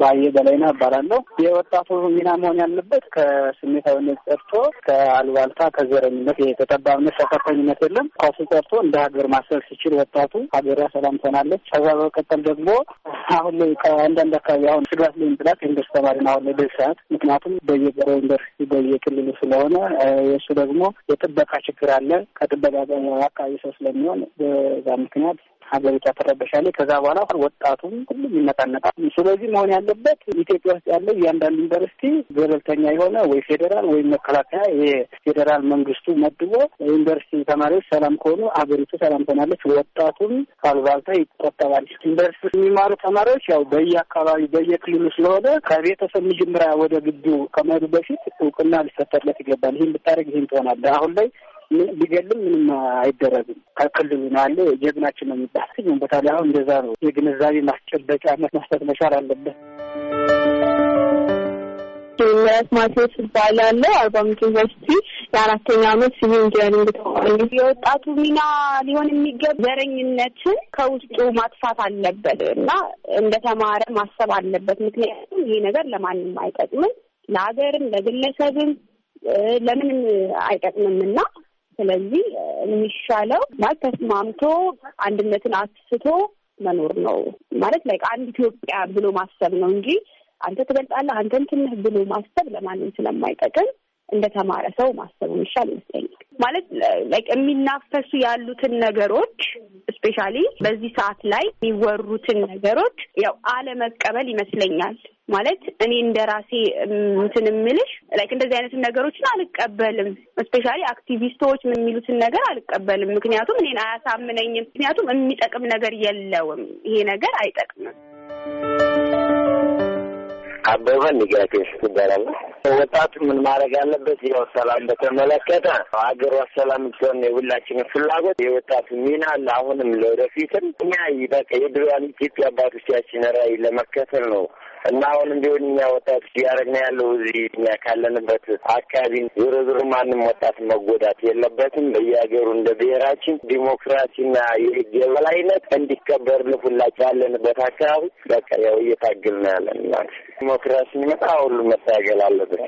ባየ በላይና እባላለሁ። የወጣቱ ሚና መሆን ያለበት ከስሜታዊነት ጸድቶ ከአሉባልታ ከዘረኝነት የጠባብነት ተከፋኝነት የለም ከሱ ጸድቶ እንደ ሀገር ማሰብ ሲችል ወጣቱ ሀገሯ ሰላም ትሆናለች። ከዛ በመቀጠል ደግሞ አሁን ላይ ከአንዳንድ አካባቢ አሁን ስጋት ላይ ጥላት ዩኒቨርስቲ ተማሪ ነው አሁን ላይ በዚህ ሰዓት ምክንያቱም በየገረው ዩኒቨርሲቲ በየክልሉ ስለሆነ የእሱ ደግሞ የጥበቃ ችግር አለ ከጥበቃ አካባቢ ሰው ስለሚሆን በዛ ምክንያት ሀገሪቷ ትረበሻለች። ከዛ በኋላ ወጣቱም ሁሉም ይነቃነቃል። ስለዚህ መሆን ያለበት ኢትዮጵያ ውስጥ ያለው እያንዳንዱ ዩኒቨርሲቲ ገለልተኛ የሆነ ወይ ፌዴራል ወይም መከላከያ የፌዴራል መንግስቱ መድቦ ዩኒቨርሲቲ ተማሪዎች ሰላም ከሆኑ ሀገሪቱ ሰላም ትሆናለች። ወጣቱም ካልባልታ ይቆጠባል። ዩኒቨርሲቲ የሚማሩ ተማሪዎች ያው በየአካባቢ በየክልሉ ስለሆነ ከቤተሰብ መጀመሪያ ወደ ግቢው ከመሄዱ በፊት እውቅና ሊሰጠለት ይገባል። ይህን ብታደርግ ይህን ትሆናለህ። አሁን ላይ ቢገልም ምንም አይደረግም። ከክልሉ ነው ያለ ጀግናችን ነው የሚባል ግን ቦታ ላይ አሁን እንደዛ ነው። የግንዛቤ ማስጨበጫ መስጠት መቻል አለበት። ማቴዎስ እባላለሁ። አርባ ምንጭ ዩኒቨርሲቲ የአራተኛ ዓመት civil engineering ተማሪ። የወጣቱ ሚና ሊሆን የሚገባ ዘረኝነትን ከውስጡ ማጥፋት አለበት እና እንደ ተማረ ማሰብ አለበት። ምክንያቱም ይሄ ነገር ለማንም አይጠቅምም፣ ለሀገርም ለግለሰብም ለምንም አይጠቅምም እና ስለዚህ የሚሻለው ማለት ተስማምቶ አንድነትን አስፍቶ መኖር ነው ማለት ላይ አንድ ኢትዮጵያ ብሎ ማሰብ ነው እንጂ አንተ ትበልጣለህ አንተ እንትን ነህ ብሎ ማሰብ ለማንም ስለማይጠቅም እንደ ተማረ ሰው ማሰብ የሚሻል ይመስለኛል። ማለት የሚናፈሱ ያሉትን ነገሮች ስፔሻሊ በዚህ ሰዓት ላይ የሚወሩትን ነገሮች ያው አለመቀበል ይመስለኛል። ማለት እኔ እንደ ራሴ እንትን የምልሽ like እንደዚህ አይነትን ነገሮችን አልቀበልም። specially አክቲቪስቶች የሚሉትን ነገር አልቀበልም። ምክንያቱም እኔን አያሳምነኝም። ምክንያቱም የሚጠቅም ነገር የለውም። ይሄ ነገር አይጠቅምም። አበበ ንጋቴ ይባላል። ወጣቱ ምን ማድረግ አለበት? ያው ሰላም በተመለከተ ሀገሯ ሰላም እንድትሆን የሁላችንም ፍላጎት የወጣቱ ሚና አለ። አሁንም ለወደፊትም እኛ በቃ የድሮያን ኢትዮጵያ አባቶቻችን ራዕይ ለመከተል ነው እና አሁንም ቢሆን እኛ ወጣቶች እያደረግን ያለው እዚህ እኛ ካለንበት አካባቢ ዞሮ ዞሮ ማንም ወጣት መጎዳት የለበትም። በየሀገሩ እንደ ብሔራችን ዲሞክራሲና የህግ የበላይነት እንዲከበር ልፉላቸው ያለንበት አካባቢ በቃ ያው እየታገል ነው ያለን። ዲሞክራሲ መጣ ሁሉ መታገል አለበት።